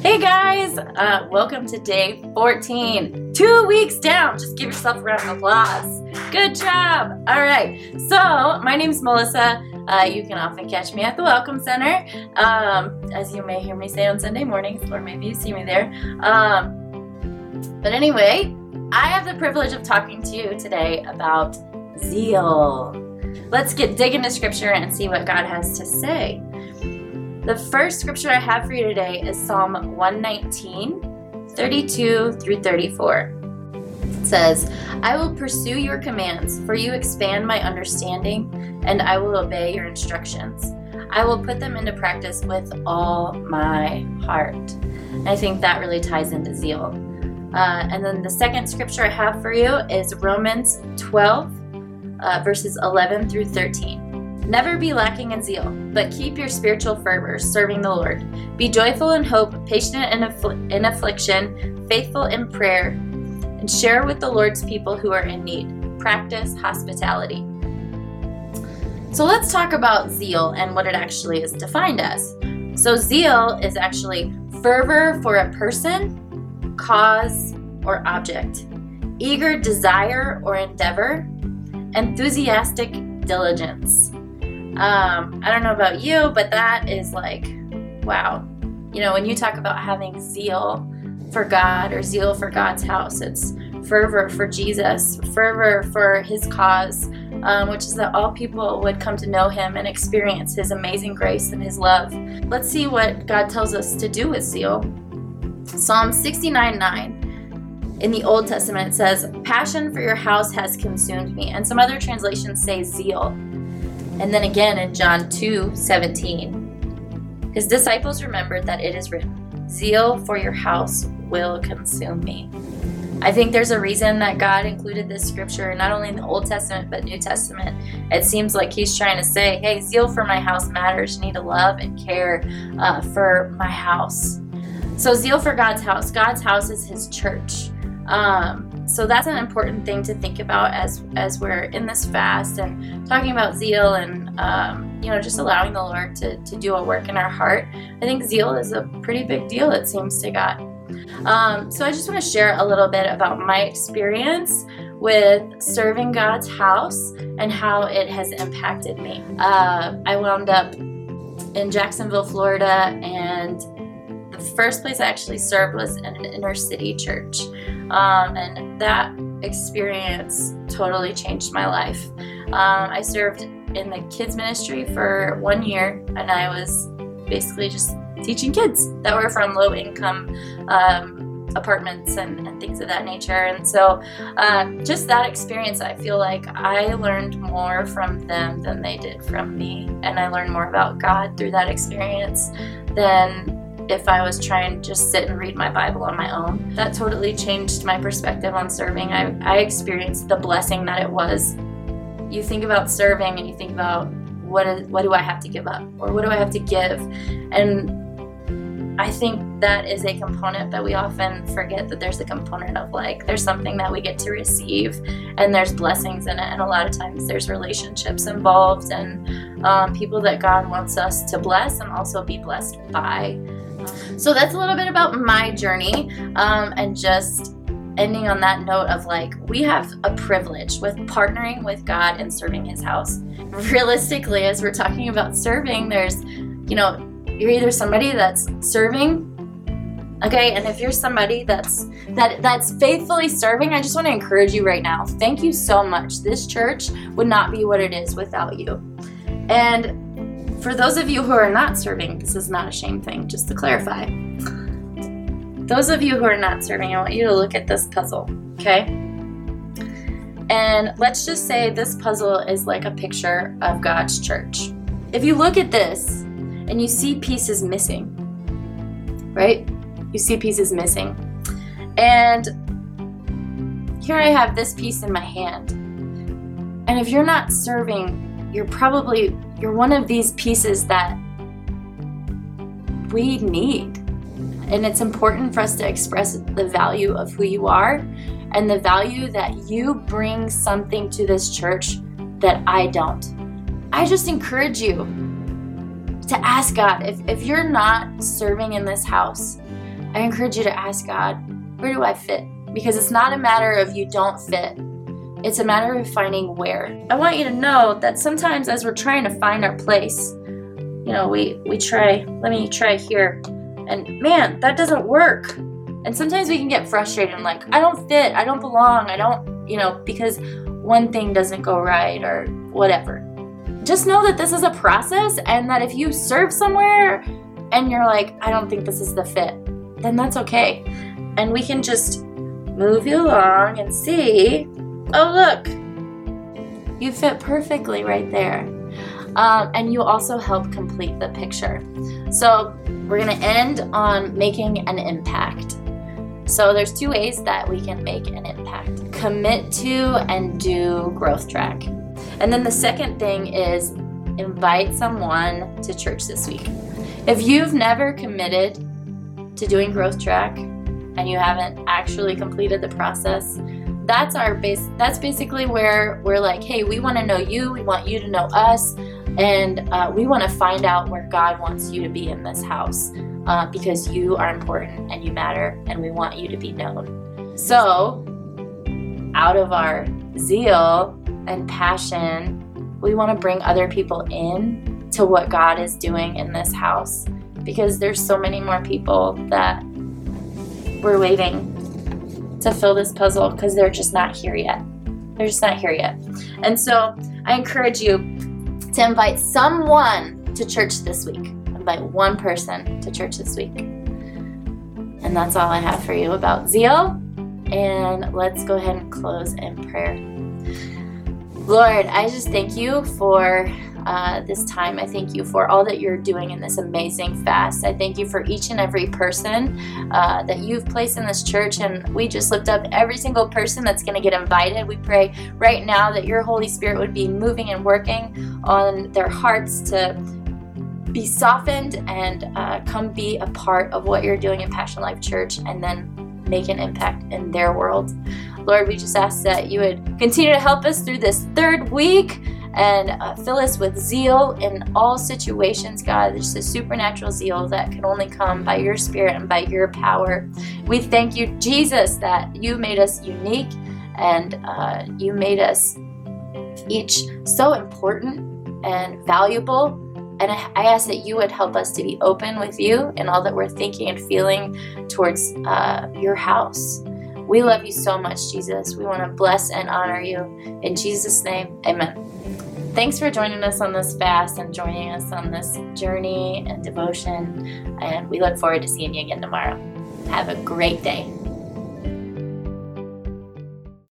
Hey guys, uh, welcome to day 14. Two weeks down. Just give yourself a round of applause. Good job. All right. So, my name's Melissa. Uh, you can often catch me at the Welcome Center, um, as you may hear me say on Sunday mornings, or maybe you see me there. Um, but anyway, I have the privilege of talking to you today about zeal. Let's get dig into scripture and see what God has to say. The first scripture I have for you today is Psalm 119, 32 through 34. It says, I will pursue your commands, for you expand my understanding, and I will obey your instructions. I will put them into practice with all my heart. And I think that really ties into zeal. Uh, and then the second scripture I have for you is Romans 12, uh, verses 11 through 13. Never be lacking in zeal, but keep your spiritual fervor, serving the Lord. Be joyful in hope, patient in, affl- in affliction, faithful in prayer, and share with the Lord's people who are in need. Practice hospitality. So let's talk about zeal and what it actually is defined as. So, zeal is actually fervor for a person, cause, or object, eager desire or endeavor, enthusiastic diligence. Um, I don't know about you, but that is like, wow. You know, when you talk about having zeal for God or zeal for God's house, it's fervor for Jesus, fervor for his cause, um, which is that all people would come to know him and experience his amazing grace and his love. Let's see what God tells us to do with zeal. Psalm 69 9 in the Old Testament says, Passion for your house has consumed me. And some other translations say zeal. And then again in John 2 17, his disciples remembered that it is written, Zeal for your house will consume me. I think there's a reason that God included this scripture not only in the Old Testament but New Testament. It seems like He's trying to say, hey, zeal for my house matters. You need to love and care uh, for my house. So, zeal for God's house. God's house is His church. Um, so that's an important thing to think about as as we're in this fast and talking about zeal and um, you know just allowing the Lord to to do a work in our heart. I think zeal is a pretty big deal. It seems to God. Um, so I just want to share a little bit about my experience with serving God's house and how it has impacted me. Uh, I wound up in Jacksonville, Florida, and the first place I actually served was in an inner city church. Um, and that experience totally changed my life. Um, I served in the kids ministry for one year, and I was basically just teaching kids that were from low income um, apartments and, and, things of that nature. And so, uh, just that experience, I feel like I learned more from them than they did from me. And I learned more about God through that experience than if I was trying to just sit and read my Bible on my own. That totally changed my perspective on serving. I, I experienced the blessing that it was. You think about serving and you think about what is, what do I have to give up or what do I have to give? And I think that is a component that we often forget that there's a component of like there's something that we get to receive and there's blessings in it and a lot of times there's relationships involved and um, people that God wants us to bless and also be blessed by. So that's a little bit about my journey um, and just ending on that note of like we have a privilege with partnering with God and serving his house. Realistically, as we're talking about serving, there's, you know, you're either somebody that's serving okay? And if you're somebody that's that that's faithfully serving i just want to encourage you right now. Thank you so much. This church would not be what it is without you. And for those of you who are not serving, this is not a shame thing, just to clarify. Those of you who are not serving, I want you to look at this puzzle, okay? And let's just say this puzzle is like a picture of God's church. If you look at this and you see pieces missing, right? You see pieces missing. And here I have this piece in my hand. And if you're not serving, you're probably you're one of these pieces that we need. And it's important for us to express the value of who you are and the value that you bring something to this church that I don't. I just encourage you to ask God if, if you're not serving in this house, I encourage you to ask God, where do I fit? Because it's not a matter of you don't fit. It's a matter of finding where. I want you to know that sometimes as we're trying to find our place, you know, we we try, let me try here. And man, that doesn't work. And sometimes we can get frustrated and like, I don't fit, I don't belong, I don't, you know, because one thing doesn't go right or whatever. Just know that this is a process and that if you serve somewhere and you're like, I don't think this is the fit, then that's okay. And we can just move you along and see, oh, look, you fit perfectly right there. Um, and you also help complete the picture. So, we're going to end on making an impact. So, there's two ways that we can make an impact commit to and do growth track. And then the second thing is invite someone to church this week. If you've never committed to doing growth track and you haven't actually completed the process, that's our base that's basically where we're like, hey, we want to know you, we want you to know us, and uh, we want to find out where God wants you to be in this house. Uh, because you are important and you matter, and we want you to be known. So, out of our zeal and passion, we want to bring other people in to what God is doing in this house because there's so many more people that we're waiting to fill this puzzle because they're just not here yet. They're just not here yet. And so I encourage you to invite someone to church this week. Invite one person to church this week. And that's all I have for you about zeal. And let's go ahead and close in prayer. Lord, I just thank you for uh, this time. I thank you for all that you're doing in this amazing fast. I thank you for each and every person uh, that you've placed in this church. And we just lift up every single person that's going to get invited. We pray right now that your Holy Spirit would be moving and working on their hearts to be softened and uh, come be a part of what you're doing in Passion Life Church and then make an impact in their world. Lord, we just ask that you would continue to help us through this third week and uh, fill us with zeal in all situations, God. Just a supernatural zeal that can only come by your Spirit and by your power. We thank you, Jesus, that you made us unique and uh, you made us each so important and valuable. And I ask that you would help us to be open with you in all that we're thinking and feeling towards uh, your house. We love you so much, Jesus. We want to bless and honor you. In Jesus' name, amen. Thanks for joining us on this fast and joining us on this journey and devotion. And we look forward to seeing you again tomorrow. Have a great day.